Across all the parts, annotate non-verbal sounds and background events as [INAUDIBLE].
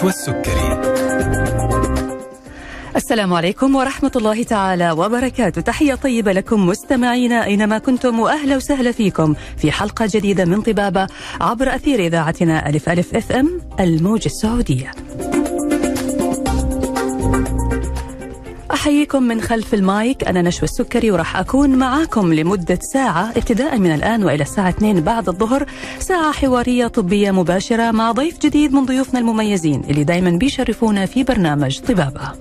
نشوى السكري السلام عليكم ورحمة الله تعالى وبركاته. تحية طيبة لكم مستمعينا أينما كنتم وأهلا وسهلا فيكم في حلقة جديدة من طبابة عبر أثير إذاعتنا ألف ألف FM الموج السعودية. أحييكم من خلف المايك. أنا نشوى السكري وراح أكون معاكم لمدة ساعة. ابتداء من الآن وإلى الساعة 2 بعد الظهر. ساعة حوارية طبية مباشرة مع ضيف جديد من ضيوفنا المميزين اللي دايما بيشرفونا في برنامج طبابة.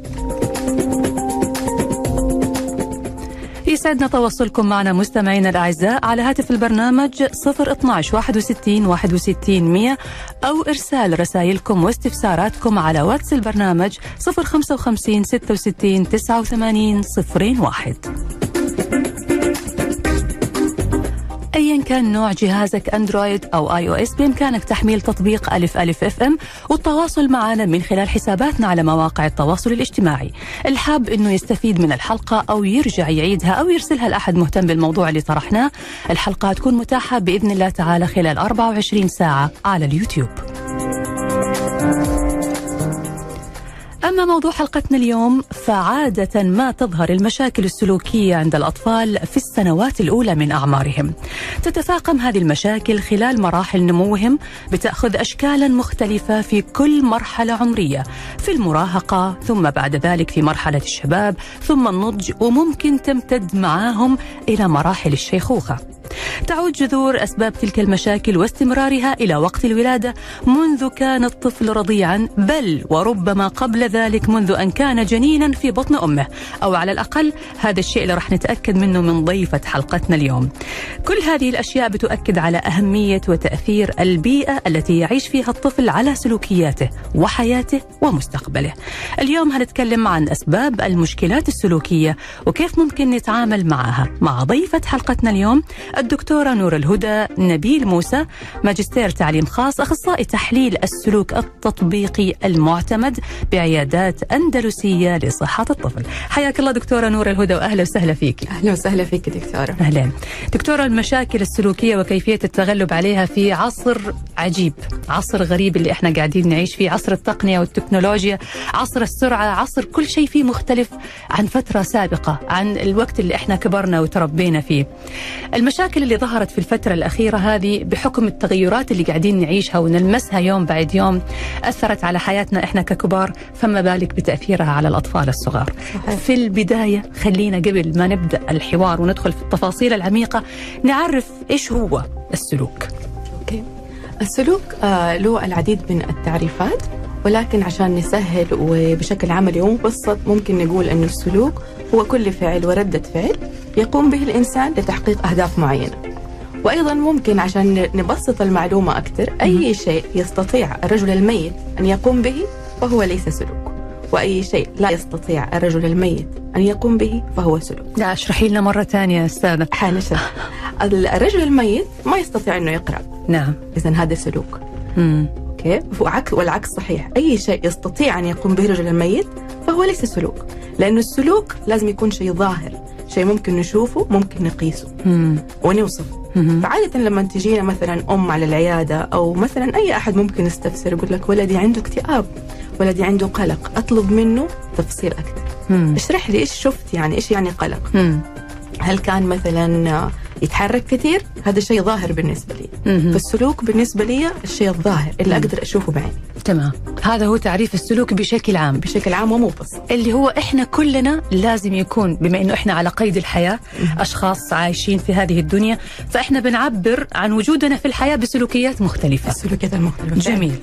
يسعدنا تواصلكم معنا مستمعينا الأعزاء على هاتف البرنامج 012 61 61 100 أو إرسال رسائلكم واستفساراتكم على واتس البرنامج 055 66 89 01 ايا كان نوع جهازك Android أو iOS بإمكانك تحميل تطبيق ألف ألف FM والتواصل معنا من خلال حساباتنا على مواقع التواصل الاجتماعي. الحاب إنه يستفيد من الحلقة أو يرجع يعيدها أو يرسلها لأحد مهتم بالموضوع اللي طرحناه الحلقة تكون متاحة بإذن الله تعالى خلال 24 ساعة على اليوتيوب. أما موضوع حلقتنا اليوم فعادة ما تظهر المشاكل السلوكية عند الأطفال في السنوات الأولى من أعمارهم. تتفاقم هذه المشاكل خلال مراحل نموهم بتأخذ أشكالا مختلفة في كل مرحلة عمرية في المراهقة ثم بعد ذلك في مرحلة الشباب ثم النضج وممكن تمتد معاهم إلى مراحل الشيخوخة. تعود جذور أسباب تلك المشاكل واستمرارها إلى وقت الولادة منذ كان الطفل رضيعا بل وربما قبل ذلك منذ أن كان جنينا في بطن أمه. أو على الأقل هذا الشيء اللي راح نتأكد منه من ضيفة حلقتنا اليوم. كل هذه الأشياء بتؤكد على أهمية وتأثير البيئة التي يعيش فيها الطفل على سلوكياته وحياته ومستقبله. اليوم هنتكلم عن أسباب المشكلات السلوكية وكيف ممكن نتعامل معها مع ضيفة حلقتنا اليوم. الدكتورة نور الهدى نبيل موسى ماجستير تعليم خاص أخصائي تحليل السلوك التطبيقي المعتمد بعيادات أندلسية لصحة الطفل. حياك الله دكتورة نور الهدى وأهلا وسهلا فيك. أهلا وسهلا فيك دكتورة. أهلا. دكتورة المشاكل السلوكية وكيفية التغلب عليها في عصر عجيب عصر غريب اللي إحنا قاعدين نعيش فيه عصر التقنية والتكنولوجيا عصر السرعة عصر كل شيء فيه مختلف عن فترة سابقة عن الوقت اللي إحنا كبرنا وتربينا فيه. المشاكل اللي ظهرت في الفترة الأخيرة هذه بحكم التغيرات اللي قاعدين نعيشها ونلمسها يوم بعد يوم أثرت على حياتنا إحنا ككبار فما بالك بتأثيرها على الأطفال الصغار. صحيح. في البداية خلينا قبل ما نبدأ الحوار وندخل في التفاصيل العميقة نعرف إيش هو السلوك. أوكي. السلوك آه له العديد من التعريفات ولكن عشان نسهل وبشكل عملي ومبسط ممكن نقول أن السلوك هو كل فعل وردة فعل يقوم به الإنسان لتحقيق أهداف معينة. وأيضا ممكن عشان نبسط المعلومة أكثر أي شيء يستطيع الرجل الميت أن يقوم به فهو ليس سلوك. وأي شيء لا يستطيع الرجل الميت أن يقوم به فهو سلوك. لا اشرحي لنا مرة ثانية يا أستاذة. حانشرح الرجل الميت ما يستطيع أنه يقرأ. نعم. إذا هذا سلوك. مم. okay؟ والعكس صحيح. أي شيء يستطيع أن يقوم به الرجل الميت فهو ليس سلوك لأنه السلوك لازم يكون شيء ظاهر شيء ممكن نشوفه ممكن نقيسه مم. ونوصفه. فعادة لما تجينا مثلا أم على العيادة أو مثلا أي أحد ممكن يستفسر يقول لك ولدي عنده اكتئاب ولدي عنده قلق أطلب منه تفصيل أكثر مم. اشرح لي إيش شفت يعني إيش يعني قلق مم. هل كان مثلا يتحرك كثير هذا شيء ظاهر بالنسبة لي. مم. فالسلوك بالنسبة لي الشيء الظاهر اللي أقدر أشوفه بعيني. تمام. هذا هو تعريف السلوك بشكل عام. بشكل عام ومبسط اللي هو إحنا كلنا لازم يكون بما إنه إحنا على قيد الحياة أشخاص عايشين في هذه الدنيا فإحنا بنعبر عن وجودنا في الحياة بسلوكيات مختلفة. السلوكيات المختلفة. جميل.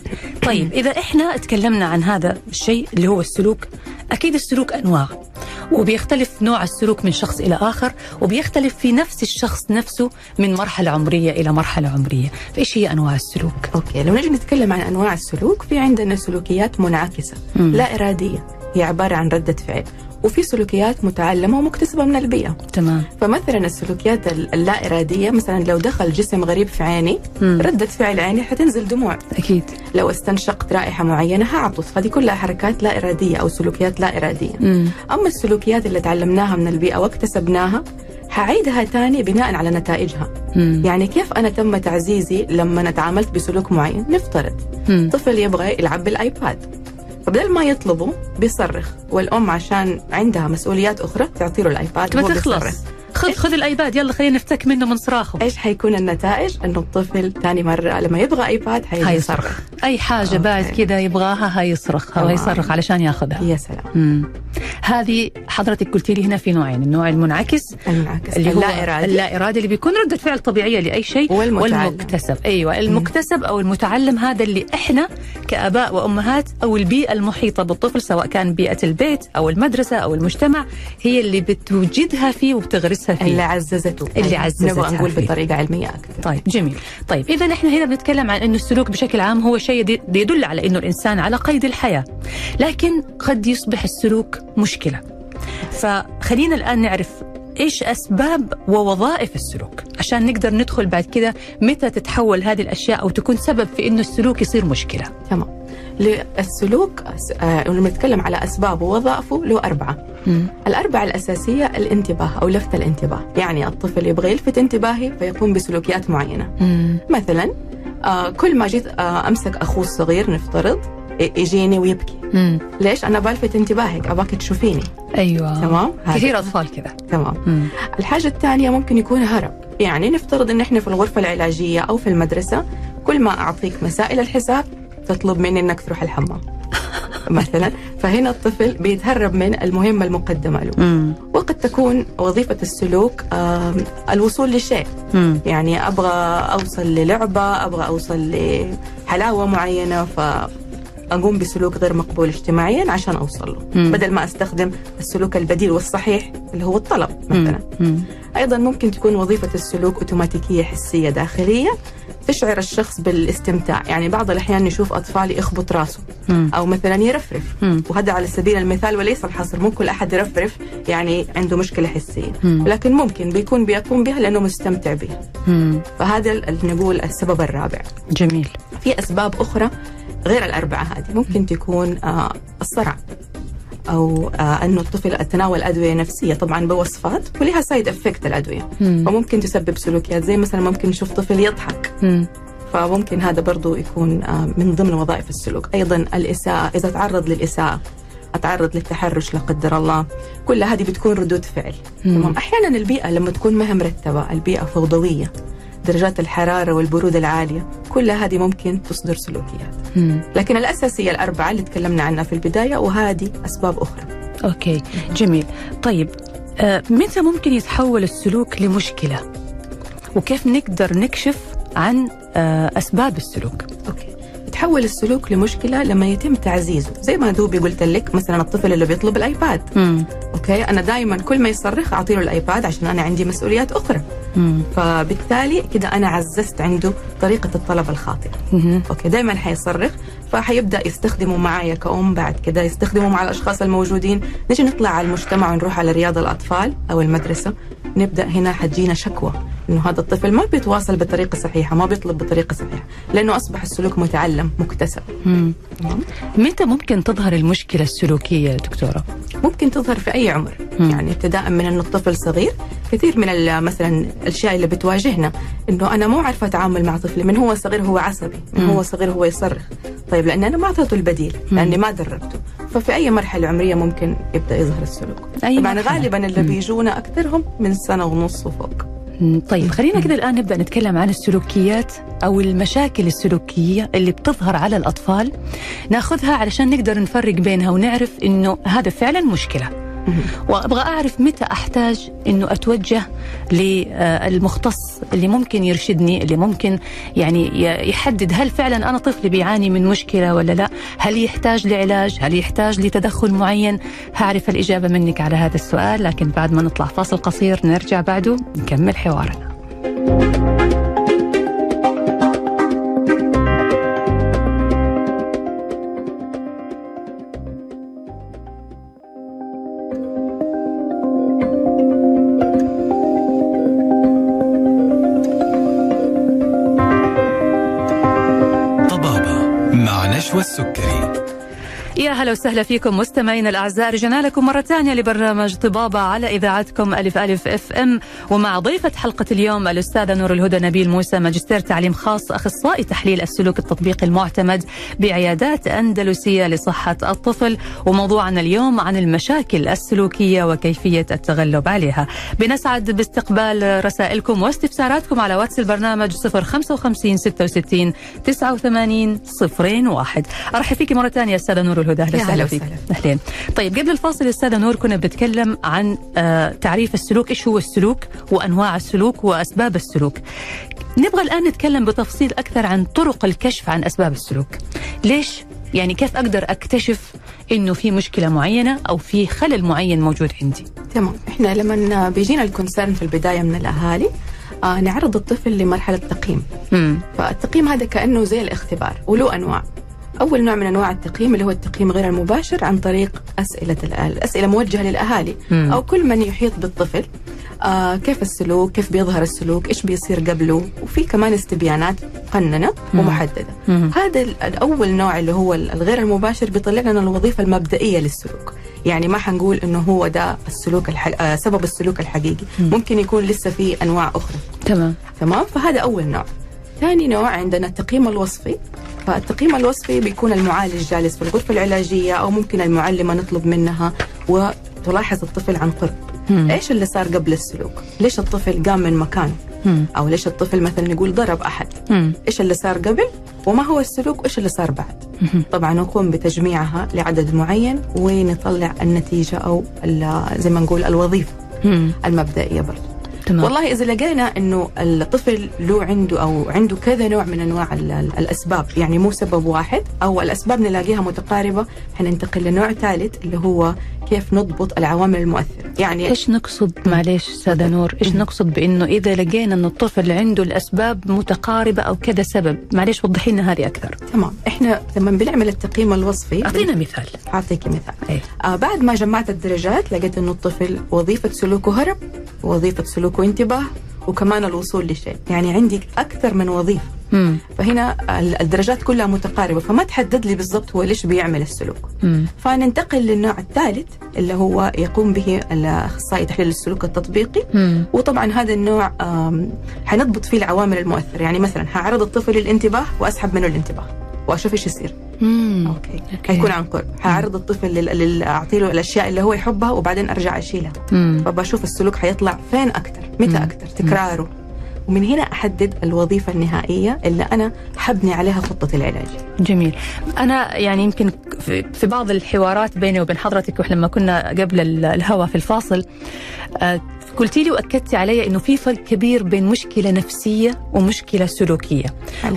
طيب إذا إحنا تكلمنا عن هذا الشيء اللي هو السلوك أكيد السلوك أنواع وبيختلف نوع السلوك من شخص إلى آخر وبيختلف في نفس الشخص نفسه من مرحلة عمرية إلى مرحلة عمرية. فإيش هي أنواع السلوك؟ okay لو نجي نتكلم عن أنواع السلوك في عندنا سلوكيات منعكسة مم. لا إرادية هي عبارة عن ردة فعل وفي سلوكيات متعلمة ومكتسبة من البيئة. تمام. فمثلا السلوكيات ال- اللا اراديه مثلا لو دخل جسم غريب في عيني مم. ردة فعل عيني حتنزل دموع. أكيد. لو استنشقت رائحة معينة هعطس. هذه كلها حركات لا إرادية أو سلوكيات لا إرادية. مم. أما السلوكيات اللي تعلمناها من البيئة واكتسبناها هعيدها تاني بناء على نتائجها مم. يعني كيف أنا تم تعزيزي لما أنا تعاملت بسلوك معين نفترض مم. طفل يبغى يلعب بال iPad فبدل ما يطلبوا بيصرخ والأم عشان عندها مسؤوليات أخرى تعطي له ال iPad تبى وهو تخلص. خذ خذ ال iPad يلا خلينا نفتك منه من صراخه إيش حيكون النتائج؟ إنه الطفل ثاني مرة لما يبغى iPad حيجي هيصرخ يصرخ أي حاجة okay. بعد كذا يبغاها هيصرخ أو تمام. هيصرخ علشان ياخذها يا سلام مم. هذه حضرتك قلتي لي هنا في نوعين النوع المنعكس المنعكس اللي هو اللا ارادي اللا ارادي اللي بيكون ردة فعل طبيعية لأي شيء والمتعلم. والمكتسب أيوه المكتسب أو المتعلم هذا اللي إحنا كآباء وأمهات أو البيئة المحيطة بالطفل سواء كان بيئة البيت أو المدرسة أو المجتمع هي اللي بتوجدها فيه وبتغرسها فيه اللي عززته. اللي أيوة. عززتها نبغى نقول. بطريقة علمية أكثر. طيب جميل. طيب اذا إحنا هنا بنتكلم عن إنه السلوك بشكل عام هو شيء يدل على إنه الإنسان على قيد الحياة لكن قد يصبح السلوك مشكلة. فخلينا الآن نعرف إيش أسباب ووظائف السلوك عشان نقدر ندخل بعد كده متى تتحول هذه الأشياء أو تكون سبب في إنه السلوك يصير مشكلة. تمام. للسلوك آه، لما نتكلم على اسبابه ووظائفه له أربعة. مم. الأربعة الأساسية الانتباه أو لفت الانتباه. يعني الطفل يبغى يلفت انتباهي فيقوم بسلوكيات معينة. مم. مثلا آه كل ما جيت آه أمسك أخوه الصغير نفترض يجيني ويبكي. مم. ليش؟ أنا بلفت انتباهك أباك تشوفيني. أيوه. تمام. كثير أطفال كذا. تمام. مم. الحاجة الثانية ممكن يكون هرب. يعني نفترض إن إحنا في الغرفة العلاجية أو في المدرسة كل ما أعطيك مسائل الحساب تطلب مني إنك تروح الحمام مثلا فهنا الطفل بيتهرب من المهمة المقدمة له مم. وقد تكون وظيفة السلوك الوصول لشيء مم. يعني أبغى أوصل للعبة أبغى أوصل لحلاوة معينة فأقوم بسلوك غير مقبول اجتماعيا عشان أوصل له مم. بدل ما أستخدم السلوك البديل والصحيح اللي هو الطلب مثلا مم. أيضا ممكن تكون وظيفة السلوك أوتوماتيكية حسية داخلية تشعر الشخص بالاستمتاع يعني بعض الأحيان نشوف أطفال يخبط راسه مم. أو مثلا يرفرف مم. وهذا على سبيل المثال وليس الحصر مو كل أحد يرفرف يعني عنده مشكلة حسية مم. ولكن ممكن بيكون بيقوم بها لأنه مستمتع بها. فهذا نقول السبب الرابع جميل في أسباب أخرى غير الأربعة هذه ممكن تكون آه الصرع أو آه أنه الطفل تناول أدوية نفسية. طبعا بوصفات ولها side effect الأدوية. مم. فممكن تسبب سلوكيات. زي مثلا ممكن نشوف طفل يضحك. مم. فممكن هذا برضو يكون آه، من ضمن وظائف السلوك. أيضا الإساءة. إذا تعرض للإساءة أتعرض للتحرش لا قدر الله. كل هذه بتكون ردود فعل. مم. تمام. أحيانا البيئة لما تكون ما هي مرتبة البيئة فوضوية. درجات الحرارة والبرودة العالية كل هذه ممكن تصدر سلوكيات. مم. لكن الأساسية الأربعة اللي تكلمنا عنها في البداية وهذه أسباب أخرى. أوكي جميل. طيب آه متى ممكن يتحول السلوك لمشكلة؟ وكيف نقدر نكشف عن آه أسباب السلوك؟ okay. يتحول السلوك لمشكلة لما يتم تعزيزه. زي ما دوبي قلت لك مثلا الطفل اللي بيطلب ال iPad. مم. okay؟ أنا دائما كل ما يصرخ اعطي له ال iPad عشان أنا عندي مسؤوليات أخرى. مم. فبالتالي كده أنا عززت عنده طريقة الطلب الخاطئة. okay دائما حيصرخ فحيبدأ يستخدمه معايا كأم بعد كده يستخدمه مع الأشخاص الموجودين نجي نطلع على المجتمع ونروح على رياض الأطفال أو المدرسة نبدأ هنا حتجينا شكوى إنه هذا الطفل ما بيتواصل بطريقة صحيحة ما بيطلب بطريقة صحيحة لأنه أصبح السلوك متعلم مكتسب مم. تمام متى ممكن تظهر المشكلة السلوكية دكتورة ممكن تظهر في أي عمر مم. يعني ابتداء من إنه الطفل صغير كثير من مثلا الأشياء اللي بتواجهنا إنه أنا مو عارفة أتعامل مع طفلي من هو صغير هو عصبي من مم. هو صغير هو يصرخ طيب لأن أنا ما أعطيته البديل لأني ما دربته ففي أي مرحلة عمرية ممكن يبدأ يظهر السلوك أي طبعا مرحلة. غالبا اللي مم. بيجونا أكثرهم من سنة ونص وفوق. طيب خلينا كده الآن نبدأ نتكلم عن السلوكيات أو المشاكل السلوكية اللي بتظهر على الأطفال. ناخذها علشان نقدر نفرق بينها ونعرف إنه هذا فعلا مشكلة. وأبغى أعرف متى أحتاج إنه أتوجه للمختص اللي ممكن يرشدني اللي ممكن يعني يحدد هل فعلا أنا طفلي بيعاني من مشكلة ولا لا؟ هل يحتاج لعلاج؟ هل يحتاج لتدخل معين؟ هعرف الإجابة منك على هذا السؤال لكن بعد ما نطلع فاصل قصير نرجع بعده نكمل حوارنا. طبابة مع يا هلا وسهلا فيكم مستمعينا الأعزاء. رجعنا لكم مرة ثانية لبرنامج طبابة على إذاعتكم ألف ألف إف إم. ومع ضيفة حلقة اليوم الأستاذة نور الهدى نبيل موسى ماجستير تعليم خاص أخصائي تحليل السلوك التطبيقي المعتمد بعيادات أندلسية لصحة الطفل. وموضوعنا اليوم عن المشاكل السلوكية وكيفية التغلب عليها. بنسعد باستقبال رسائلكم واستفساراتكم على واتس البرنامج 055 66 89 01 أرحب فيك مرة ثانية أستاذة نور الهدى. أهلا وسهلا فيك. أهلين. طيب قبل الفاصل أستاذة نور كنا بنتكلم عن آه تعريف السلوك. إيش هو السلوك؟ وأنواع السلوك وأسباب السلوك. نبغى الآن نتكلم بتفصيل أكثر عن طرق الكشف عن أسباب السلوك. ليش؟ يعني كيف أقدر أكتشف إنه في مشكلة معينة أو في خلل معين موجود عندي؟ تمام. إحنا لما بيجينا ال concern في البداية من الأهالي آه نعرض الطفل لمرحلة تقييم. فالتقييم هذا كأنه زي الاختبار وله أنواع. أول نوع من أنواع التقييم اللي هو التقييم غير المباشر عن طريق أسئلة الاسئله موجهة للأهالي مم. أو كل من يحيط بالطفل. آه كيف السلوك؟ كيف بيظهر السلوك؟ إيش بيصير قبله؟ وفي كمان استبيانات مقننه مم. ومحددة. مم. هذا ال- الأول نوع اللي هو الغير المباشر بيطلع لنا الوظيفة المبدئية للسلوك. يعني ما حنقول إنه هو ده السلوك الح... آه سبب السلوك الحقيقي. مم. ممكن يكون لسه في أنواع أخرى. تمام. تمام؟ فهذا أول نوع. ثاني نوع عندنا التقييم الوصفي فالتقييم الوصفي بيكون المعالج جالس في الغرفة العلاجية أو ممكن المعلمة نطلب منها وتلاحظ الطفل عن قرب مم. إيش اللي صار قبل السلوك ليش الطفل قام من مكانه مم. أو ليش الطفل مثلا يقول ضرب أحد مم. إيش اللي صار قبل وما هو السلوك وإيش اللي صار بعد مم. طبعا نقوم بتجميعها لعدد معين ونطلع النتيجة أو زي ما نقول الوظيفة مم. المبدئية برضه تمام. والله إذا لقينا إنه الطفل له عنده أو عنده كذا نوع من أنواع ال- ال- الأسباب يعني مو سبب واحد أو الأسباب نلاقيها متقاربة حننتقل لنوع ثالث اللي هو كيف نضبط العوامل المؤثرة. يعني إيش نقصد معلش أستاذة نور إيش مم. نقصد بإنه إذا لقينا إنه الطفل عنده الأسباب متقاربة أو كذا سبب؟ معلش وضحي لنا هذه أكثر. تمام. إحنا لما بنعمل التقييم الوصفي أعطينا مثال. أعطيك مثال. إيه. آه بعد ما جمعت الدرجات لقيت إنه الطفل وظيفة سلوكه هرب وظيفة سلوكه انتباه وكمان الوصول لشيء يعني عندي أكثر من وظيفة مم. فهنا ال- الدرجات كلها متقاربة فما تحدد لي بالضبط هو ليش بيعمل السلوك مم. فننتقل للنوع الثالث اللي هو يقوم به الأخصائي تحليل السلوك التطبيقي مم. وطبعا هذا النوع حنضبط فيه العوامل المؤثرة يعني مثلا حعرض الطفل للانتباه وأسحب منه الانتباه وأشوف إيش يصير. مم. أوكي. حيكون عن قرب حعرض الطفل لل... لل... اعطي له الأشياء اللي هو يحبها وبعدين أرجع اشيلها مم. فبشوف السلوك حيطلع فين أكثر متى مم. أكثر تكراره. ومن هنا أحدد الوظيفة النهائية اللي أنا حبني عليها خطة العلاج. جميل. أنا يعني يمكن في بعض الحوارات بيني وبين حضرتك لما كنا قبل ال- الهوا في الفاصل آه، قلتي لي وأكدتي علي إنه في فرق كبير بين مشكلة نفسية ومشكلة سلوكية.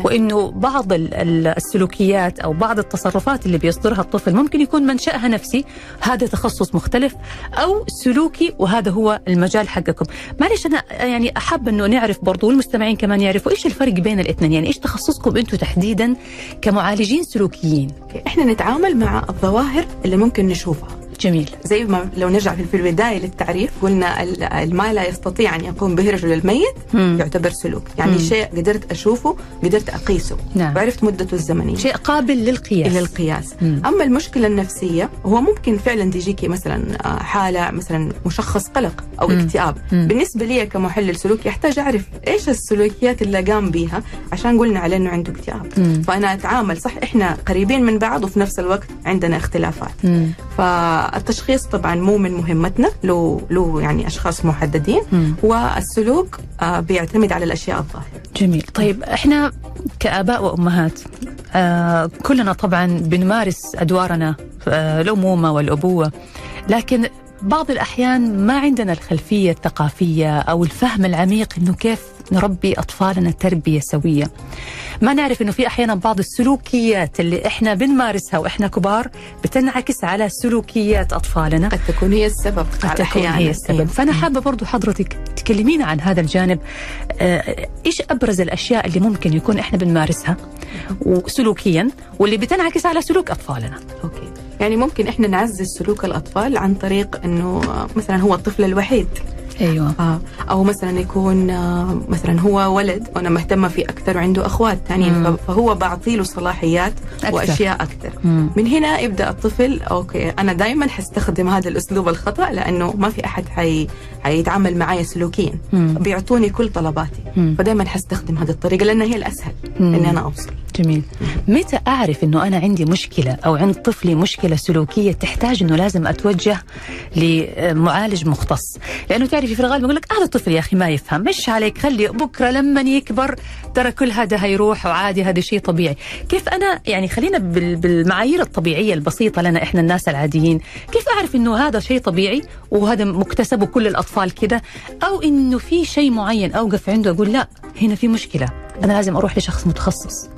وإنه بعض ال- ال- السلوكيات أو بعض التصرفات اللي بيصدرها الطفل ممكن يكون منشأها نفسي هذا تخصص مختلف أو سلوكي وهذا هو المجال حقكم. معلش أنا يعني أحب إنه نعرف برضو والمستمعين كمان يعرفوا إيش الفرق بين الاثنين؟ يعني إيش تخصصكم أنتم تحديدا كمعالجين سلوكيين. إحنا نتعامل مع الظواهر اللي ممكن نشوفها. جميل زي ما لو نرجع في البداية للتعريف قلنا ما لا يستطيع أن يقوم به رجل الميت مم. يعتبر سلوك يعني مم. شيء قدرت أشوفه قدرت أقيسه نعم. وعرفت مدته الزمنية شيء قابل للقياس للقياس مم. أما المشكلة النفسية هو ممكن فعلا تجيكي مثلا آه، حالة مثلا مشخص قلق أو مم. اكتئاب مم. بالنسبة لي كمحلل سلوك يحتاج أعرف إيش السلوكيات اللي قام بيها عشان قلنا عليه إنه عنده اكتئاب مم. فأنا أتعامل صح إحنا قريبين من بعض وفي نفس الوقت عندنا اختلافات مم. فالتشخيص طبعا مو من مهمتنا له له يعني أشخاص محددين. مم. والسلوك آه، بيعتمد على الأشياء الظاهرة. جميل. طيب إحنا كآباء وأمهات آه كلنا طبعا بنمارس أدوارنا آه الأمومة والأبوة. لكن بعض الأحيان ما عندنا الخلفية الثقافية أو الفهم العميق إنه كيف نربي أطفالنا تربية سوية. ما نعرف إنه في أحيانا بعض السلوكيات اللي إحنا بنمارسها وإحنا كبار بتنعكس على سلوكيات أطفالنا. قد تكون هي السبب قد تكون هي السبب. فأنا حابة برضو حضرتك تكلمينا عن هذا الجانب. آه، إيش أبرز الأشياء اللي ممكن يكون إحنا بنمارسها وسلوكيا واللي بتنعكس على سلوك أطفالنا؟ okay. يعني ممكن إحنا نعزز سلوك الأطفال عن طريق إنه مثلا هو الطفل الوحيد. أيوه آه أو مثلا يكون آه مثلا هو ولد وأنا مهتمة فيه أكثر وعنده أخوات ثانيين. فهو بعطي له صلاحيات أكثر. وأشياء أكثر مم. من هنا يبدأ الطفل okay أنا دائما حستخدم هذا الأسلوب الخطأ لأنه ما في أحد حي... حيتعامل معي سلوكيا مم. بيعطوني كل طلباتي مم. فدائما حستخدم هذه الطريقة لانها هي الأسهل مم. إني أنا أوصل جميل متى أعرف أنه أنا عندي مشكلة أو عند طفلي مشكلة سلوكية تحتاج أنه لازم أتوجه لمعالج مختص لأنه تعرفي في الغالب يقول لك هذا الطفل يا أخي ما يفهم مش عليك خلي بكرة لما يكبر ترى كل هذا هيروح وعادي هذا شيء طبيعي. كيف أنا يعني خلينا بال- بالمعايير الطبيعية البسيطة لنا إحنا الناس العاديين كيف أعرف أنه هذا شيء طبيعي وهذا مكتسب وكل الأطفال كده؟ أو أنه في شيء معين أوقف عنده أقول لا هنا في مشكلة أنا لازم أروح لشخص متخصص.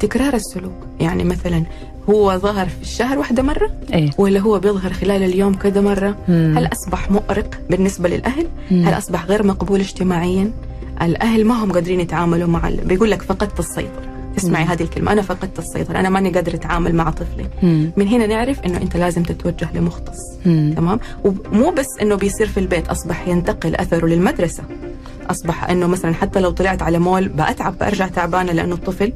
تكرار السلوك يعني مثلا هو ظهر في الشهر واحدة مرة إيه ولا هو بيظهر خلال اليوم كذا مرة مم. هل أصبح مؤرق بالنسبة للأهل مم. هل أصبح غير مقبول اجتماعيا الأهل ما هم قادرين يتعاملوا مع. بيقول لك فقدت السيطرة تسمعي مم. هذه الكلمة أنا فقدت السيطرة أنا ماني قادر أتعامل مع طفلي مم. من هنا نعرف إنه أنت لازم تتوجه لمختص مم. تمام ومو بس إنه بيصير في البيت أصبح ينتقل أثره للمدرسة أصبح إنه مثلا حتى لو طلعت على مول بأتعب برجع تعبانة لأنه الطفل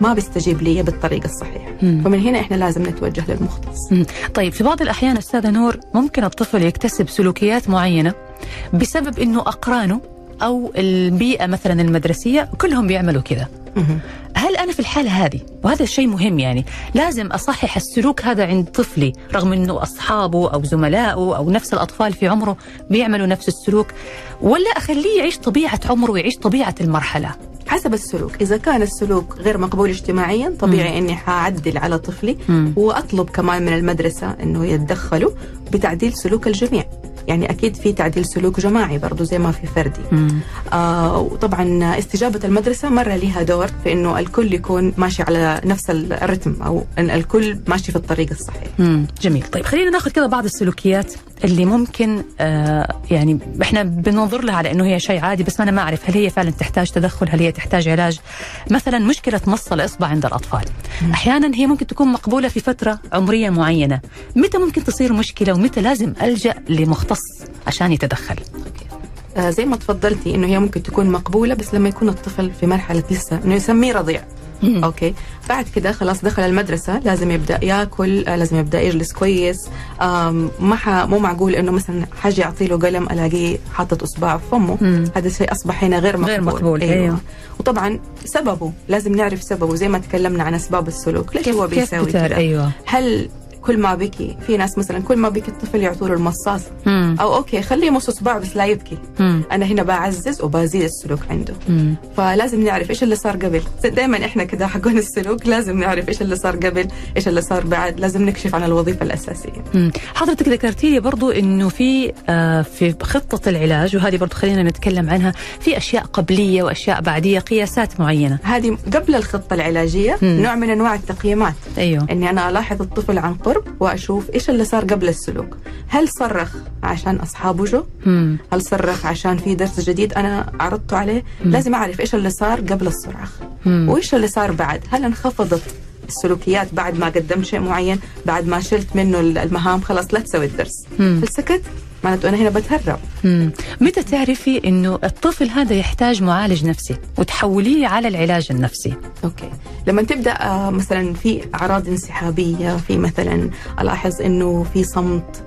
ما بيستجيب لي بالطريقة الصحيحة مم. فمن هنا إحنا لازم نتوجه للمختص مم. طيب في بعض الأحيان أستاذة نور ممكن الطفل يكتسب سلوكيات معينة بسبب أنه أقرانه أو البيئة مثلا المدرسية كلهم بيعملوا كذا. هل أنا في الحالة هذه وهذا الشيء مهم يعني لازم أصحح السلوك هذا عند طفلي رغم أنه أصحابه أو زملائه أو نفس الأطفال في عمره بيعملوا نفس السلوك ولا أخليه يعيش طبيعة عمره ويعيش طبيعة المرحلة حسب السلوك. إذا كان السلوك غير مقبول اجتماعيا طبيعي إني حأعدل على طفلي مم. وأطلب كمان من المدرسة إنه يتدخلوا بتعديل سلوك الجميع. يعني أكيد في تعديل سلوك جماعي برضو زي ما في فردي. مم. آه وطبعا استجابة المدرسة مرة لها دور في إنه الكل يكون ماشي على نفس الرتم أو إن الكل ماشي في الطريق الصحيح. مم. جميل. طيب خلينا ناخذ كذا بعض السلوكيات اللي ممكن آه يعني إحنا بننظر لها على إنه هي شيء عادي بس أنا ما أعرف هل هي فعلا تحتاج تدخل هل هي تحتاج علاج. مثلا مشكلة مص الإصبع عند الأطفال. أحيانا هي ممكن تكون مقبولة في فترة عمرية معينة. متى ممكن تصير مشكلة ومتى لازم ألجأ لمختص عشان يتدخل آه زي ما تفضلتي إنه هي ممكن تكون مقبولة بس لما يكون الطفل في مرحلة لسه إنه يسميه رضيع. okay بعد كده خلاص دخل المدرسة لازم يبدأ ياكل آه، لازم يبدأ يجلس كويس مم. مو معقول إنه مثلا حاجة اعطي له قلم ألاقيه حاطط أصبعه في فمه. هذا الشيء أصبح هنا غير مقبول غير مقبول، أيوه. وطبعا سببه لازم نعرف سببه زي ما تكلمنا عن أسباب السلوك ليش هو بتعرف؟ كده أيوه هل كل ما بكي في ناس مثلا كل ما بكي الطفل يعطوا له المصاص مم. أو okay خليه يمص اصبعه بس لا يبكي مم. أنا هنا بعزز وبزيد السلوك عنده مم. فلازم نعرف إيش اللي صار قبل دائما إحنا كده حقون السلوك لازم نعرف إيش اللي صار قبل إيش اللي صار بعد لازم نكشف عن الوظيفة الأساسية مم. حضرتك ذكرتي لي برضو إنه في آه في خطة العلاج وهذه برضو خلينا نتكلم عنها في أشياء قبلية وأشياء بعدية قياسات معينة هذه قبل الخطة العلاجية مم. نوع من أنواع التقييمات أيوه إني أنا ألاحظ الطفل عن قرب وأشوف إيش اللي صار قبل السلوك هل صرخ عشان أصحابه جو مم. هل صرخ عشان في درس جديد أنا عرضته عليه مم. لازم أعرف إيش اللي صار قبل الصراخ. وإيش اللي صار بعد هل انخفضت السلوكيات بعد ما قدمت شيء معين بعد ما شلت منه المهام خلاص لا تسوي الدرس. هل سكت معناته أنا هنا بتهرب. متى تعرفي إنه الطفل هذا يحتاج معالج نفسي وتحوليه على العلاج النفسي؟ okay. لما تبدأ آه، مثلا في أعراض انسحابية في مثلا ألاحظ إنه في صمت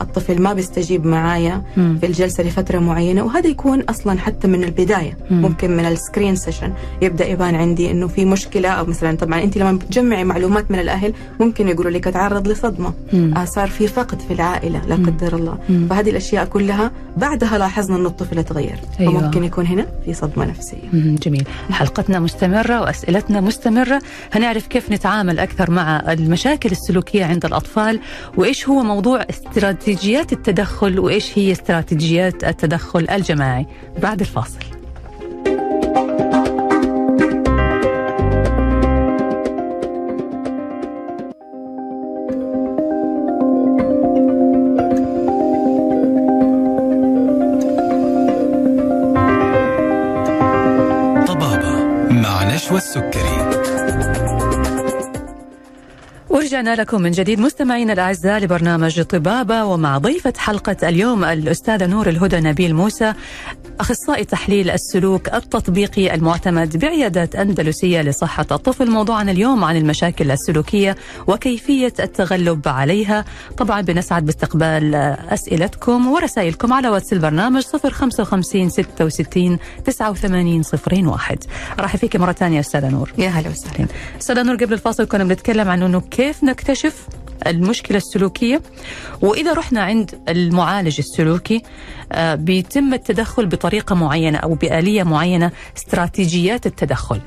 الطفل ما بيستجيب معايا. في الجلسة لفترة معينة وهذا يكون أصلا حتى من البداية مم. ممكن من ال screening session يبدأ يبان عندي إنه في مشكلة أو مثلا طبعا أنت لما بتجمعي معلومات من الأهل ممكن يقولوا لك اتعرض لصدمة. آه صار في فقد في العائلة لا. قدر الله. فهذه الأشياء كلها بعدها لاحظنا إنه الطفل تغير أيوة. فممكن يكون هنا في صدمة نفسية. جميل حلقتنا مستمرة وأسئلتنا مستمرة هنعرف كيف نتعامل أكثر مع المشاكل السلوكية عند الأطفال وإيش هو موضوع استراتيجيات التدخل وإيش هي استراتيجيات التدخل الجماعي؟ بعد الفاصل. طبابة ورجعنا لكم من جديد مستمعينا الأعزاء لبرنامج طبابة ومع ضيفة حلقة اليوم الأستاذة نور الهدى نبيل موسى أخصائي تحليل السلوك التطبيقي المعتمد بعياده أندلسية لصحة الطفل. موضوعنا اليوم عن المشاكل السلوكية وكيفية التغلب عليها. طبعا بنسعد باستقبال أسئلتكم ورسائلكم على واتس البرنامج 055 66 89 01 راح فيك مرة ثانية أستاذة نور. يا هلا وسهلا. أستاذة نور قبل الفاصل كنا بنتكلم عن إنه كيف نكتشف المشكلة السلوكية وإذا رحنا عند المعالج السلوكي آه، بيتم التدخل بطريقة معينة أو بآلية معينة استراتيجيات التدخل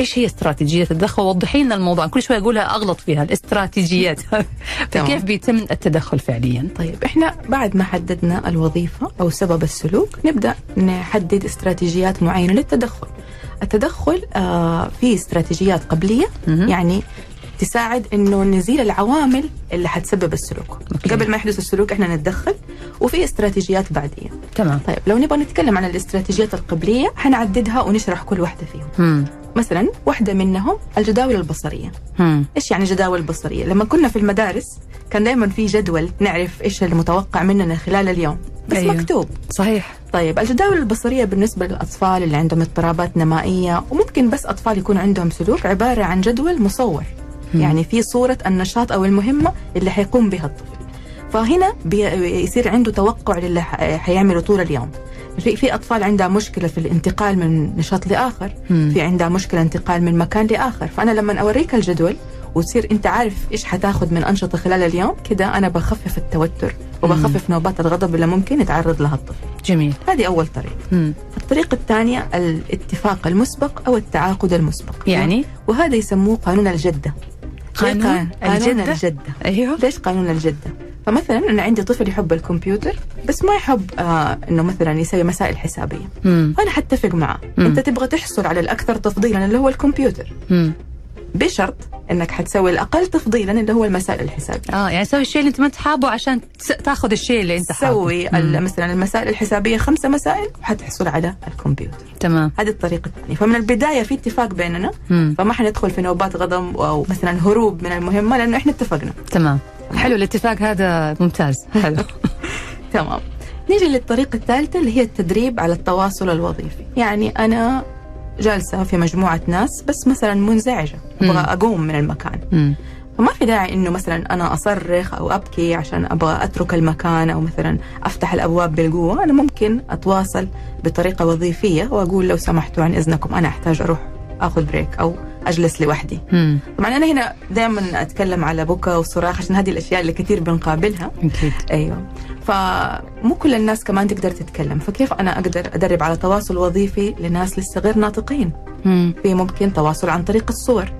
إيش هي استراتيجية التدخل؟ وضحي لنا الموضوع، كل شوي أقولها أغلط فيها الاستراتيجيات [LAUGHS] [LAUGHS] فكيف بيتم التدخل فعليا؟ طيب إحنا بعد ما حددنا الوظيفة أو سبب السلوك نبدأ نحدد استراتيجيات معينة للتدخل. التدخل آه في استراتيجيات قبلية مهم. يعني تساعد إنه نزيل العوامل اللي حتسبب السلوك أوكي. قبل ما يحدث السلوك إحنا نتدخل وفي استراتيجيات بعديه تمام طيب لو نبغى نتكلم عن الاستراتيجيات القبلية حنعددها ونشرح كل واحدة فيهم مم. مثلا واحدة منهم الجداول البصرية مم. إيش يعني جداول بصرية لما كنا في المدارس كان دائما في جدول نعرف إيش المتوقع مننا خلال اليوم بس أيوه. مكتوب صحيح طيب الجداول البصرية بالنسبة للأطفال اللي عندهم اضطرابات نمائية وممكن بس أطفال يكون عندهم سلوك عبارة عن جدول مصور. يعني في صورة النشاط أو المهمة اللي حيقوم بها الطفل. فهنا بي- يصير عنده توقع للي حيعمله طول اليوم. في في أطفال عندها مشكلة في الانتقال من نشاط لآخر مم. في عندها مشكلة انتقال من مكان لآخر. فأنا لما أوريك الجدول وتصير أنت عارف إيش حتاخذ من أنشطة خلال اليوم كده أنا بخفف التوتر وبخفف نوبات الغضب اللي ممكن يتعرض لها الطفل. جميل. هذه أول طريقة. مم. الطريقة الثانية الاتفاق المسبق أو التعاقد المسبق. يعني؟ وهذا يسموه قانون الجدة. قانون قانون الجدة؟ الجدة أيوه ليش قانون الجدة؟ فمثلا أنا عندي طفل يحب الكمبيوتر بس ما يحب آه إنه مثلا يسوي مسائل حسابية مم. فأنا حتفق معه مم. أنت تبغى تحصل على الأكثر تفضيلا اللي هو الكمبيوتر مم. بشرط إنك حتسوي الأقل تفضيلا اللي هو المسائل الحسابية. آه يعني سوي الشيء اللي أنت ما انت حابه عشان تاخذ الشيء اللي أنت حابه. سوي مثلا المسائل الحسابية خمسة مسائل وحتحصل على الكمبيوتر. تمام. هذه الطريقة الثانية. فمن البداية في اتفاق بيننا. مم. فما حندخل في نوبات غضب أو مثلا هروب من المهمة لأنه إحنا اتفقنا. تمام. حلو الاتفاق هذا ممتاز. حلو. [LAUGHS] تمام. نيجي للطريقة الثالثة اللي هي التدريب على التواصل الوظيفي. يعني أنا جالسة في مجموعة ناس بس مثلا منزعجة أبغى مم. أقوم من المكان. فما في داعي إنه مثلا أنا أصرخ أو أبكي عشان أبغى أترك المكان أو مثلا أفتح الأبواب بالقوة أنا ممكن أتواصل بطريقة وظيفية وأقول لو سمحتوا عن إذنكم أنا أحتاج أروح أخذ break أو أجلس لوحدي. مم. طبعا أنا هنا دائما أتكلم على بكى وصراخ عشان هذه الأشياء اللي كثير بنقابلها. أكيد. أيوه. فمو كل الناس كمان تقدر تتكلم. فكيف أنا أقدر أدرب على تواصل وظيفي لناس لسه غير ناطقين؟ مم. في ممكن تواصل عن طريق الصور.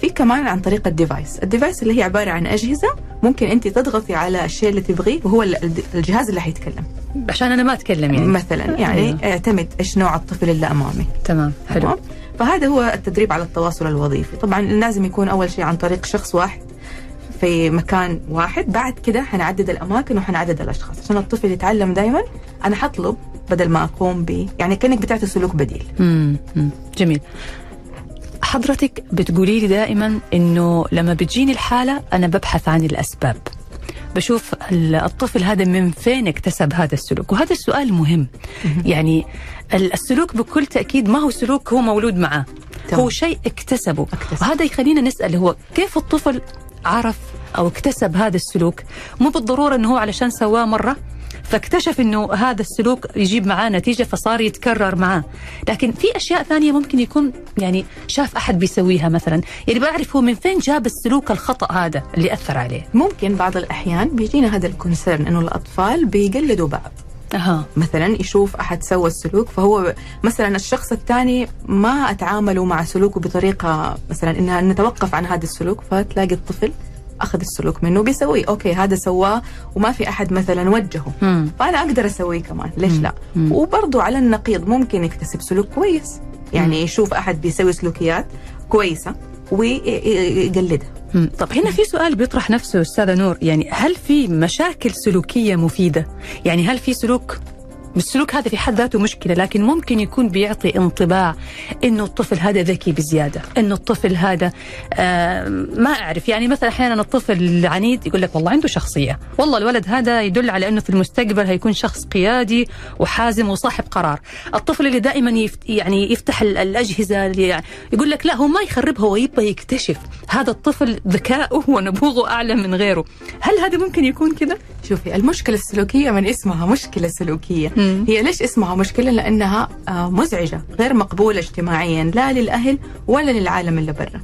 في كمان عن طريق ال device. ال device اللي هي عبارة عن أجهزة ممكن أنت تضغطي على الشيء اللي تبغيه وهو ال- الجهاز اللي حيتكلم. عشان أنا ما أتكلم يعني. مثلا يعني أيوة. اعتمد إيش نوع الطفل اللي أمامي. تمام حلو. تمام؟ فهذا هو التدريب على التواصل الوظيفي. طبعا لازم يكون أول شيء عن طريق شخص واحد في مكان واحد. بعد كده حنعدد الأماكن وحنعدد الأشخاص. عشان الطفل يتعلم دائما أنا حطلب بدل ما أقوم ب يعني كأنك بتعطي سلوك بديل. جميل. حضرتك بتقولي لي دائما إنه لما بتجيني الحالة أنا ببحث عن الأسباب. بشوف ال- الطفل هذا من فين اكتسب هذا السلوك؟ وهذا السؤال مهم. يعني ال- السلوك بكل تأكيد ما هو سلوك هو مولود معه. تمام. هو شيء اكتسبه. اكتسب. وهذا يخلينا نسأل هو كيف الطفل عرف أو اكتسب هذا السلوك؟ مو بالضرورة إنه هو علشان سواه مرة؟ فاكتشف إنه هذا السلوك يجيب معاه نتيجة فصار يتكرر معاه. لكن في أشياء ثانية ممكن يكون يعني شاف أحد بيسويها مثلا. يعني بعرف هو من فين جاب السلوك الخطأ هذا اللي أثر عليه. ممكن بعض الأحيان بيجينا هذا ال concern إنه الأطفال بيقلدوا بعض. أها. مثلا يشوف أحد سوى السلوك فهو مثلا الشخص الثاني ما أتعاملوا مع سلوكه بطريقة مثلا إنها نتوقف عن هذا السلوك فتلاقي الطفل أخذ السلوك منه بيسويه أوكي هذا سواه وما في أحد مثلا وجهه. مم. فأنا أقدر أسويه كمان. ليش مم. لا؟ مم. وبرضه على النقيض ممكن يكتسب سلوك كويس. يعني يشوف أحد بيسوي سلوكيات كويسة ويقلدها. مم. طب هنا في سؤال بيطرح نفسه أستاذة نور. يعني هل في مشاكل سلوكية مفيدة؟ يعني هل في سلوك السلوك هذا في حد ذاته مشكلة لكن ممكن يكون بيعطي انطباع إنه الطفل هذا ذكي بزيادة إنه الطفل هذا آه ما أعرف. يعني مثلا أحيانا الطفل العنيد يقول لك والله عنده شخصية. والله الولد هذا يدل على إنه في المستقبل هيكون شخص قيادي وحازم وصاحب قرار. الطفل اللي دائما يفت يعني يفتح اللي يعني يقول لك لا هو ما يخربها هو يبغى يكتشف. هذا الطفل ذكاؤه ونبوغه أعلى من غيره. هل هذا ممكن يكون كذا؟ شوفي المشكلة السلوكية من اسمها مشكلة سلوكية. مم. هي ليش اسمها مشكلة؟ لأنها آه، مزعجة غير مقبولة اجتماعيا لا للأهل ولا للعالم اللي برا.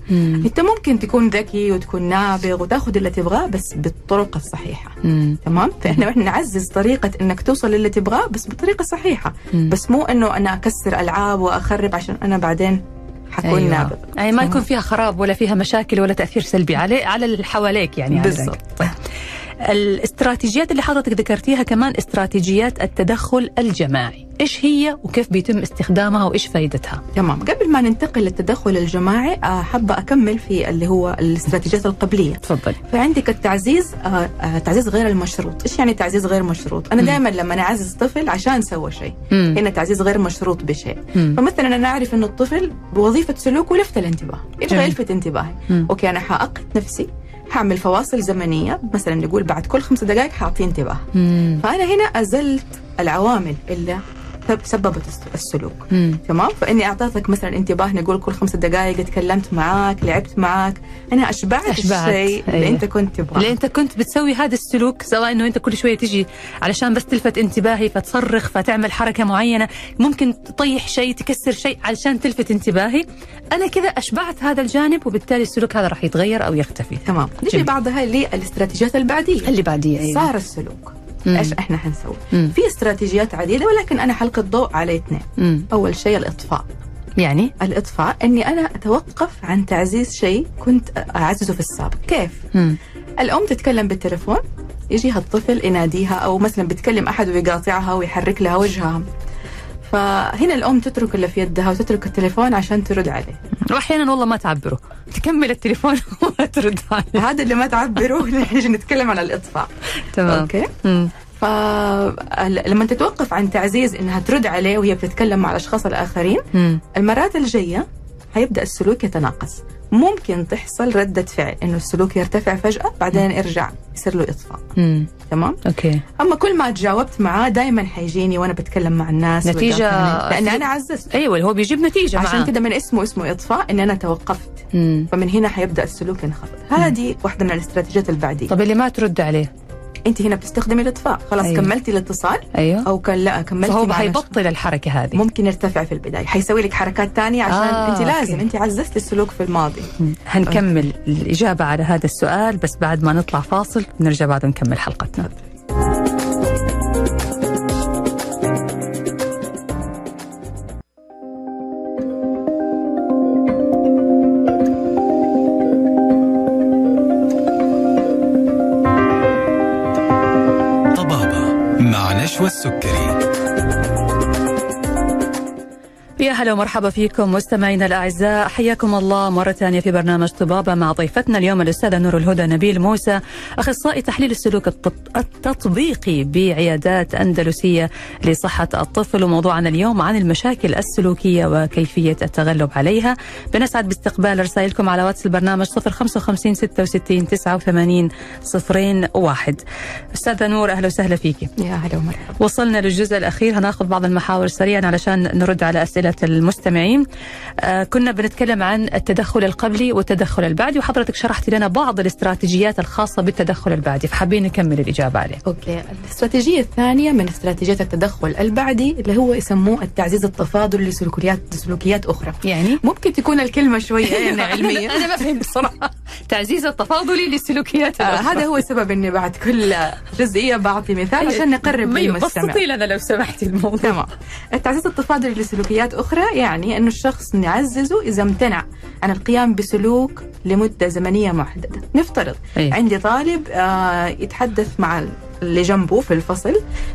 أنت ممكن تكون ذكي وتكون نابغ وتاخذ اللي تبغاه بس بالطرق الصحيحة. مم. تمام؟ إحنا نعزز طريقة إنك توصل للي تبغاه بس بطريقة صحيحة. مم. بس مو إنه أنا أكسر ألعاب وأخرب عشان أنا بعدين حكون أيوة. نابغ. يعني ما يكون فيها خراب ولا فيها مشاكل ولا تأثير سلبي عليه على اللي حواليك يعني بالضبط. طيب. الاستراتيجيات اللي حضرتك ذكرتيها كمان استراتيجيات التدخل الجماعي. إيش هي وكيف بيتم استخدامها وإيش فائدتها تمام. قبل ما ننتقل للتدخل الجماعي آه، حابة أكمل في اللي هو الاستراتيجيات القبلية. تفضل فعندك التعزيز آه، آه، تعزيز غير المشروط. إيش يعني تعزيز غير مشروط؟ أنا دائما لما اعزز طفل عشان سوى شيء هنا تعزيز غير مشروط بشيء. فمثلا أنا أعرف إنه الطفل بوظيفة سلوكه لفت الانتباه. يبغى يلفت انتباهي. أوكي أنا حاقت نفسي. حعمل فواصل زمنية مثلا نقول بعد كل خمس دقائق حاعطيه انتباه. فأنا هنا أزلت العوامل اللي سببت السلوك مم. تمام فإني أعطيتك مثلا انتباه نقول كل خمس دقائق تكلمت معاك لعبت معاك أنا أشبعت, أشبعت. الشيء اللي أيوه. أنت كنت تبغاه اللي أنت كنت بتسوي هذا السلوك سواء إنه أنت كل شوية تجي علشان بس تلفت انتباهي فتصرخ فتعمل حركة معينة ممكن تطيح شيء تكسر شيء علشان تلفت انتباهي أنا كذا أشبعت هذا الجانب وبالتالي السلوك هذا راح يتغير أو يختفي تمام نجي بعضها للإستراتيجيات البعدية اللي بعدية أيوه. صار السلوك. إيش إحنا حنسوي؟ في استراتيجيات عديدة ولكن أنا حلقة الضوء على اثنين. أول شيء الإطفاء. يعني؟ الإطفاء إني أنا أتوقف عن تعزيز شيء كنت أعززه في السابق. كيف؟ مم. الأم تتكلم بالتليفون يجيها الطفل يناديها أو مثلا بتكلم أحد ويقاطعها ويحرك لها وجهها. فهنا الأم تترك اللي في يدها وتترك التليفون عشان ترد عليه. واحيانا والله ما تعبره. تكمل التليفون [LAUGHS] وما ترد عليه. هذا اللي ما تعبره. [LAUGHS] نجي نتكلم عن الإطفاء. تمام. okay؟ فلما تتوقف عن تعزيز إنها ترد عليه وهي بتتكلم مع الأشخاص الآخرين المرات الجاية حيبدأ السلوك يتناقص. ممكن تحصل ردة فعل إنه السلوك يرتفع فجأة بعدين يرجع يصير له إطفاء. مم. تمام؟ okay. أما كل ما تجاوبت معاه دائما حيجيني وأنا بتكلم مع الناس نتيجة لأن أنا عززت. أيوه هو بيجيب نتيجة عشان كده من اسمه اسمه إطفاء ان أنا توقفت. مم. فمن هنا حيبدأ السلوك ينخفض. هذه واحدة من الاستراتيجيات البعدية. طب اللي ما ترد عليه؟ انت هنا بتستخدمي الاطفاء. خلاص أيوه. كملتي الاتصال أيوه. أو كان لا كملتي فهو حيبطل الحركة هذه. ممكن يرتفع في البداية. حيسوي لك حركات ثانية عشان آه انت لازم okay. انت عززتي السلوك في الماضي. هنكمل okay. الإجابة على هذا السؤال بس بعد ما نطلع فاصل نرجع بعد نكمل حلقتنا. والسكري هلا ومرحبا فيكم مستمعينا الأعزاء. حياكم الله مرة ثانية في برنامج طبابة مع ضيفتنا اليوم الأستاذة نور الهدى نبيل موسى أخصائي تحليل السلوك التطبيقي بعيادات أندلسية لصحة الطفل وموضوعنا اليوم عن المشاكل السلوكية وكيفية التغلب عليها. بنسعد باستقبال رسائلكم على واتس البرنامج 055 66 89 صفرين واحد. أستاذة نور أهلا وسهلا فيك يا هلا ومرحبا. وصلنا للجزء الأخير هناخذ بعض المحاور سريعا علشان نرد على أسئلة المستمعين. آه كنا بنتكلم عن التدخل القبلي والتدخل البعدي وحضرتك شرحت لنا بعض الاستراتيجيات الخاصة بالتدخل البعدي فحابين نكمل الإجابة عليه أوكي. الاستراتيجية الثانية من استراتيجيات التدخل البعدي اللي هو يسموه التعزيز التفاضلي لسلوكيات سلوكيات أخرى. يعني؟ ممكن تكون الكلمة شوية يعني [LAUGHS] علمية. أنا ما فهمت صراحة تعزيز التفاضلي للسلوكيات آه هذا هو السبب إني بعد كل جزئية بعطي مثال عشان نقرب للمستمع. بسطي لنا لو سمحتي الموضوع. تمام. التعزيز التفاضلي لسلوكيات أخرى يعني أنه الشخص نعززه إذا امتنع عن القيام بسلوك لمدة زمنية محددة نفترض أيه. عندي طالب آه يتحدث مع اللي جنبه في الفصل.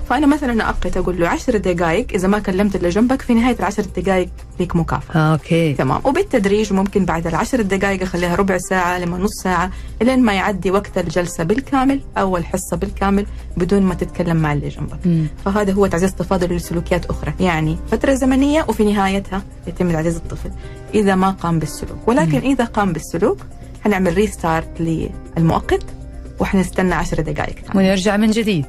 فأنا مثلا اؤقت أقول له 10 دقائق إذا ما كلمت اللي جنبك في نهاية العشر دقائق ليك مكافأة. okay. تمام. وبالتدريج ممكن بعد العشر دقائق أخليها ربع ساعة لما نص ساعة لين ما يعدي وقت الجلسة بالكامل أو الحصه بالكامل بدون ما تتكلم مع اللي جنبك. مم. فهذا هو تعزيز تفاضل لسلوكيات أخرى. يعني فترة زمنية وفي نهايتها يتم تعزيز الطفل إذا ما قام بالسلوك. ولكن إذا قام بالسلوك حنعمل restart للمؤقت. وحنستنى 10 دقائق. ونرجع من جديد.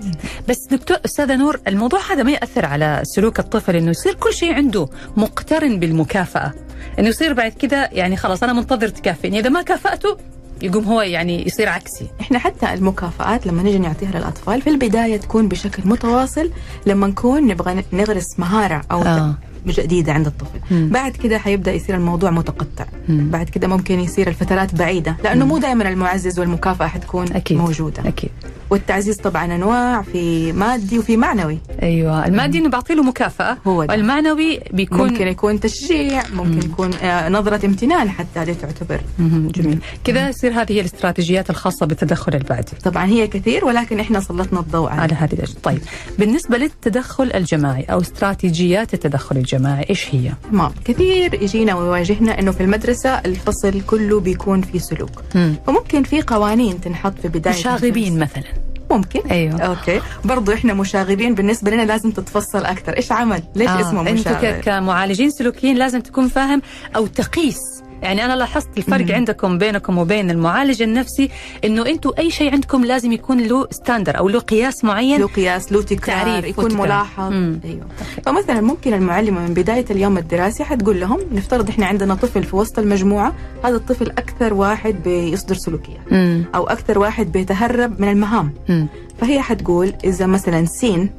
بس دكتور أستاذة نور الموضوع هذا ما يأثر على سلوك الطفل إنه يصير كل شيء عنده مقترن بالمكافأة. إنه يصير بعد كده يعني خلاص أنا منتظر تكافئني. إذا ما كافأته يقوم هو يعني يصير عكسي. إحنا حتى المكافآت لما نجي نعطيها للأطفال في البداية تكون بشكل متواصل. لما نكون نبغى نغرس مهارة أو آه. جديدة عند الطفل. مم. بعد كده حيبدأ يصير الموضوع متقطع. مم. بعد كده ممكن يصير الفترات بعيدة لأنه مو دائما المعزز والمكافأة حتكون أكيد موجودة. أكيد. والتعزيز طبعا أنواع في مادي وفي معنوي. أيوه. المادي إنه بعطي له مكافأة. هو ده. والمعنوي بيكون ممكن يكون تشجيع ممكن يكون آه، نظرة امتنان حتى هذه تعتبر. مهم. جميل. كذا يصير هذه هي الاستراتيجيات الخاصة بالتدخل البعدي. طبعا هي كثير ولكن إحنا سلطنا الضوء على على هذه الأشياء طيب. بالنسبة للتدخل الجماعي أو استراتيجيات التدخل الجماعي إيش هي؟ تمام. كثير يجينا ويواجهنا إنه في المدرسة الفصل كله بيكون في سلوك. مم. فممكن في قوانين تنحط في بداية مشاغبين مثلا. ممكن. أيوه. okay. برضو إحنا مشاغبين. بالنسبة لنا لازم تتفصل أكثر إيش عمل؟ ليش آه. اسمه أنت مشاغب؟ ك- كمعالجين سلوكيين لازم تكون فاهم أو تقيس يعني أنا لاحظت الفرق عندكم بينكم وبين المعالج النفسي إنه أنتم أي شيء عندكم لازم يكون له standard أو له قياس معين له قياس له تكرار تعريف يكون وتكرار. ملاحظ مم. أيوه فمثلا ممكن المعلمة من بداية اليوم الدراسي حتقول لهم نفترض إحنا عندنا طفل في وسط المجموعة هذا الطفل أكثر واحد بيصدر سلوكيات. أو أكثر واحد بيتهرب من المهام مم. فهي حتقول إذا مثلا سين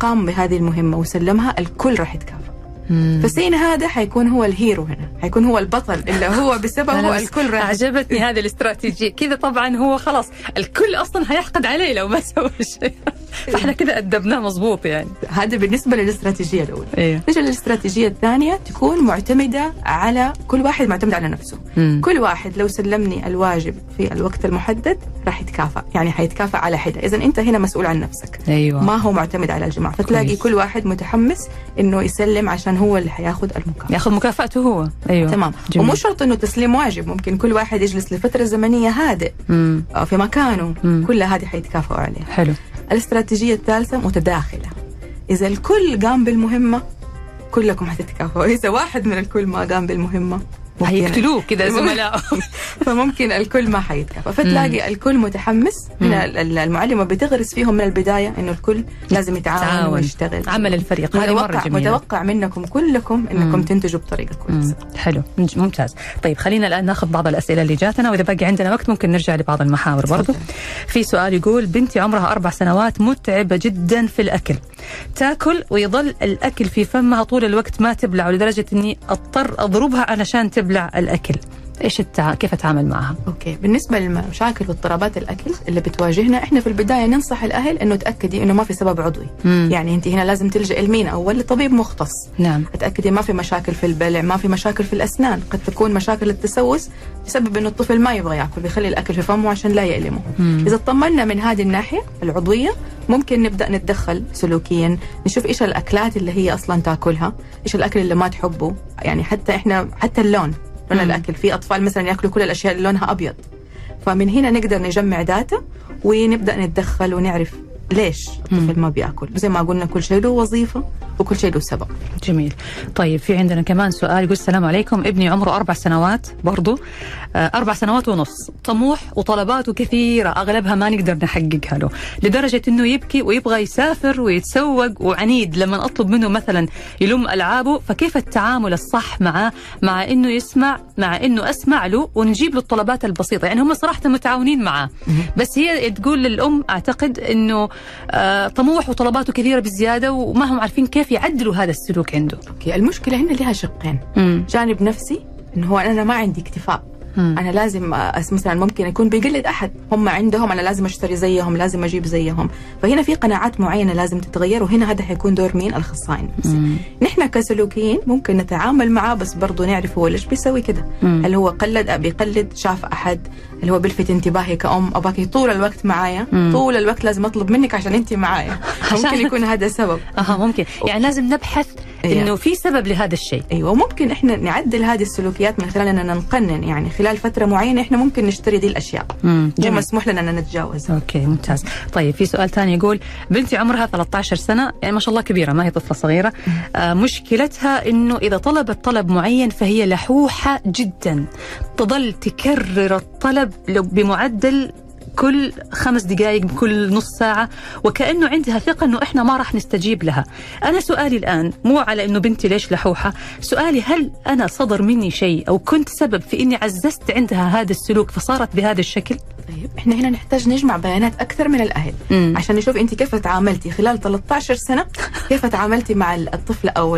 قام بهذه المهمة وسلمها الكل راح يتكافئ مم. فسين هذا حيكون هو الهيرو هنا حيكون هو البطل اللي هو [LAUGHS] بسببه الكل راح أعجبتني [LAUGHS] هذه الاستراتيجية. كذا طبعا هو خلاص الكل أصلا هيحقد عليه لو ما سوى شيء. [LAUGHS] فإحنا كذا أدبناه مظبوط يعني. هذا بالنسبة للاستراتيجية الأولى. أيوه نجي للاستراتيجيه الثانية؟ تكون معتمدة على كل واحد معتمد على نفسه. مم. كل واحد لو سلمني الواجب في الوقت المحدد راح يتكافئ يعني حيتكافئ على حدة. إذا أنت هنا مسؤول عن نفسك. أيوه. ما هو معتمد على الجماعة. فتلاقي كويس. كل واحد متحمس إنه يسلم عشان هو اللي حياخذ المكافأة. ياخذ مكافأته هو. أيوه. تمام. جميل. ومو شرط إنه تسليم واجب. ممكن كل واحد يجلس لفترة زمنية هادئ. مم. آه، في مكانه. مم. كل هذه حيتكافئوا عليها. حلو. الاستراتيجية الثالثة متداخلة. إذا الكل قام بالمهمة كلكم حتتكافئوا [LAUGHS] إذا واحد من الكل ما قام بالمهمة هيقتلوه كذا زملاء. [LAUGHS] فممكن الكل ما حيتكافئ فتلاقي الكل متحمس. هنا ال- ال- المعلمة بتغرس فيهم من البداية إنه الكل لازم يتعاون تعاون. ويشتغل. عمل الفريق. هذه مرة جميلة. متوقع منكم كلكم إنكم مم. تنتجوا بطريقة كويسة. حلو. ممتاز. طيب خلينا الآن ناخذ بعض الأسئلة اللي جاتنا. وإذا باقي عندنا وقت ممكن نرجع لبعض المحاور برضو. في سؤال يقول بنتي عمرها أربع سنوات متعبة جدا في الأكل. تاكل ويظل الأكل في فمها طول الوقت ما تبلع لدرجه إني أضطر أضربها علشان تبلع الأكل. إيش التع... كيف أتعامل معها؟ أوكي. بالنسبة للمشاكل واضطرابات الأكل اللي بتواجهنا إحنا في البداية ننصح الأهل إنه تأكدي إنه ما في سبب عضوي. مم. يعني انت هنا لازم تلجئي لمين؟ أول لطبيب مختص. نعم. اتاكدي ما في مشاكل في البلع ما في مشاكل في الأسنان. قد تكون مشاكل التسوس بسبب إنه الطفل ما يبغى يأكل بيخلي الأكل في فمه عشان لا يألمه. مم. إذا اطمنا من هذه الناحية العضوية ممكن نبدأ نتدخل سلوكيا نشوف إيش الأكلات اللي هي أصلا تأكلها إيش الأكل اللي ما تحبه. يعني حتى إحنا حتى اللون. لون مم. الأكل. في أطفال مثلا يأكلوا كل الأشياء اللي لونها أبيض. فمن هنا نقدر نجمع داتا ونبدأ نتدخل ونعرف ليش الطفل ما بيأكل. زي ما قلنا كل شيء له وظيفة. وكل شيء له سبب. جميل. طيب في عندنا كمان سؤال يقول السلام عليكم ابني عمره أربع سنوات برضو آه، أربع سنوات ونص طموح وطلباته كثيرة أغلبها ما نقدر نحققها له لدرجة أنه يبكي ويبغى يسافر ويتسوق وعنيد لما أطلب منه مثلا يلم ألعابه فكيف التعامل الصح معه مع أنه يسمع مع أنه أسمع له ونجيب له الطلبات البسيطة؟ يعني هم صراحة متعاونين معاه. بس هي تقول للأم أعتقد أنه آه، طموح وطلباته كثيرة بزيادة وما هم عارفين كيف يعدلوا هذا السلوك عنده؟ أوكي المشكلة هنا لها شقين. مم. جانب نفسي إنه هو أنا ما عندي اكتفاء. مم. أنا لازم مثلا ممكن يكون بيقلد أحد هم عندهم أنا لازم أشتري زيهم لازم أجيب زيهم. فهنا في قناعات معينة لازم تتغير وهنا هذا حيكون دور مين؟ الاخصائي النفسي نحن كسلوكيين ممكن نتعامل معاه بس برضه نعرف هو ليش بيسوي كده. هل هو قلد بيقلد شاف أحد اللي هو بيلفت انتباهي كأم أباكي طول الوقت معايا؟ مم. طول الوقت لازم أطلب منك عشان أنت معايا. ممكن يكون هذا سبب. أها ممكن. يعني لازم نبحث إيه. إنه في سبب لهذا الشيء. أيوة وممكن إحنا نعدل هذه السلوكيات من خلال أننا نقنن يعني خلال فترة معينة إحنا ممكن نشتري دي الأشياء. مو مسموح لنا أن نتجاوز. أوكي ممتاز. طيب في سؤال ثاني يقول بنتي عمرها 13 سنة يعني ما شاء الله كبيرة ما هي طفلة صغيرة. آه مشكلتها إنه إذا طلبت طلب معين فهي لحوحة جدا. تظل تكرر الطلب بمعدل كل خمس دقائق كل نص ساعة وكأنه عندها ثقة أنه إحنا ما راح نستجيب لها. أنا سؤالي الآن مو على أنه بنتي ليش لحوحة. سؤالي هل أنا صدر مني شيء أو كنت سبب في أني عززت عندها هذا السلوك فصارت بهذا الشكل؟ طيب إحنا هنا نحتاج نجمع بيانات أكثر من الأهل. مم. عشان نشوف انت كيف تعاملتي خلال 13 سنة كيف تعاملتي مع الطفله أو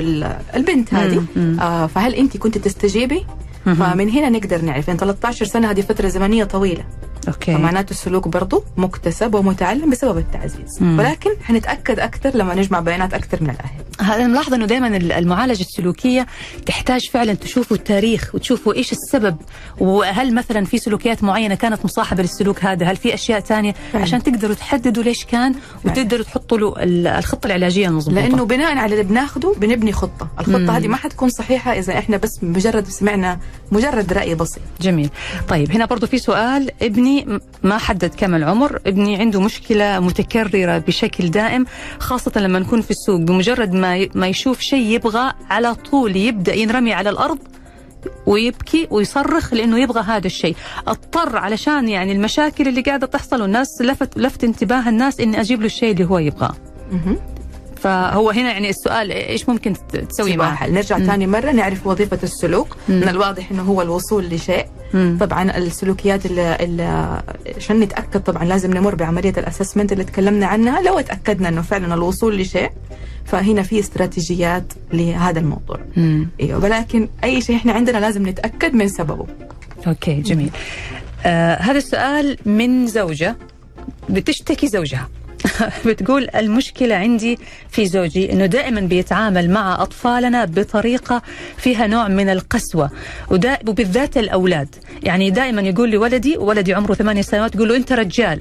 البنت هذه. آه فهل انت كنت تستجيبي؟ فمن هنا نقدر نعرف. ان 13 سنة هذه فترة زمنية طويلة. أوكي. فمعناته السلوك برضه مكتسب ومتعلم بسبب التعزيز. مم. ولكن حنتأكد أكثر لما نجمع بيانات أكثر من الأهل. هذا ملاحظه إنه دائما المعالجة السلوكية تحتاج فعلا تشوفوا التاريخ وتشوفوا إيش السبب وهل مثلا في سلوكيات معينة كانت مصاحبة للسلوك هذا؟ هل في أشياء ثانية؟ عشان تقدروا تحددوا ليش كان وتقدروا تحطوا له الخطة العلاجية المضبوطة. لأنه بناء على اللي بناخذه بنبني خطة. الخطة مم. هذه ما حتكون صحيحة إذا إحنا بس مجرد سمعنا مجرد رأي بسيط. جميل. طيب هنا برضو في سؤال. ابني ما حدد كم العمر. ابني عنده مشكلة متكررة بشكل دائم خاصة لما نكون في السوق. بمجرد ما ما يشوف شيء يبغى على طول يبدأ ينرمي على الأرض ويبكي ويصرخ لأنه يبغى هذا الشيء. اضطر علشان يعني المشاكل اللي قاعدة تحصل والناس لفت لفت انتباه الناس إني أجيب له الشيء اللي هو يبغاه. فهو هنا يعني السؤال إيش ممكن تسوي معه؟ نرجع ثاني مرة نعرف وظيفة السلوك. مم. من الواضح إنه هو الوصول لشيء. مم. طبعا السلوكيات اللي, عشان نتأكد طبعا لازم نمر بعملية الأسسمنت اللي تكلمنا عنها. لو اتاكدنا إنه فعلا الوصول لشيء فهنا في استراتيجيات لهذا الموضوع. أيوه ولكن أي شيء إحنا عندنا لازم نتأكد من سببه. أوكي جميل. آه هذا السؤال من زوجة بتشتكي زوجها. [LAUGHS] بتقول المشكلة عندي في زوجي أنه دائما بيتعامل مع أطفالنا بطريقة فيها نوع من القسوة وبالذات الأولاد. يعني دائما يقول لي ولدي ولدي عمره ثمانية سنوات. يقول له أنت رجال.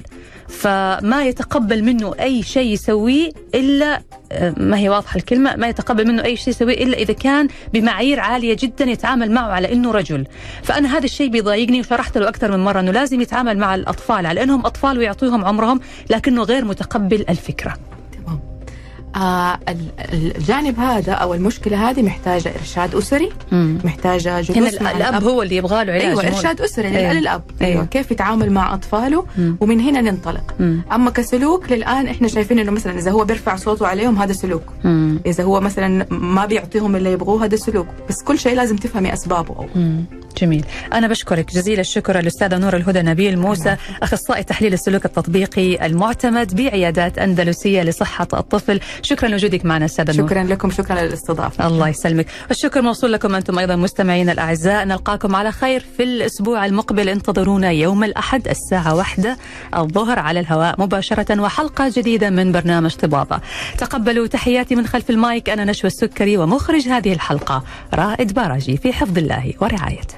فما يتقبل منه أي شيء يسويه إلا آه، ما هي واضحة الكلمة ما يتقبل منه أي شيء يسويه إلا إذا كان بمعايير عالية جدا يتعامل معه على أنه رجل. فأنا هذا الشيء بيضايقني وشرحت له أكثر من مرة أنه لازم يتعامل مع الأطفال على أنهم أطفال ويعطيهم عمرهم لكنه غير متقبل الفكرة. آه الجانب هذا أو المشكلة هذه محتاجة إرشاد أسري مم. محتاجة جلوس هنا مع الأب, الأب هو اللي يبغى له علاج أيوه إرشاد أسري أيوة. للأب أيوة. أيوة. كيف يتعامل مع أطفاله مم. ومن هنا ننطلق مم. أما كسلوك للآن إحنا شايفين إنه مثلا إذا هو بيرفع صوته عليهم هذا سلوك مم. إذا هو مثلا ما بيعطيهم اللي يبغوه هذا سلوك بس كل شيء لازم تفهمي أسبابه أول. جميل أنا بشكرك جزيل الشكر الأستاذة نور الهدى نبيل موسى أخصائي تحليل السلوك التطبيقي المعتمد بعيادات أندلسية لصحة الطفل شكرا لوجودك معنا نور. شكرا لكم شكرا للاستضافة. الله يسلمك. الشكر موصول لكم أنتم أيضا مستمعين الأعزاء. نلقاكم على خير في الأسبوع المقبل. انتظرونا يوم الأحد الساعة واحدة الظهر على الهواء مباشرة وحلقة جديدة من برنامج طبابة. تقبلوا تحياتي من خلف المايك. أنا نشوى السكري ومخرج هذه الحلقة رائد باراجي في حفظ الله ورعايته.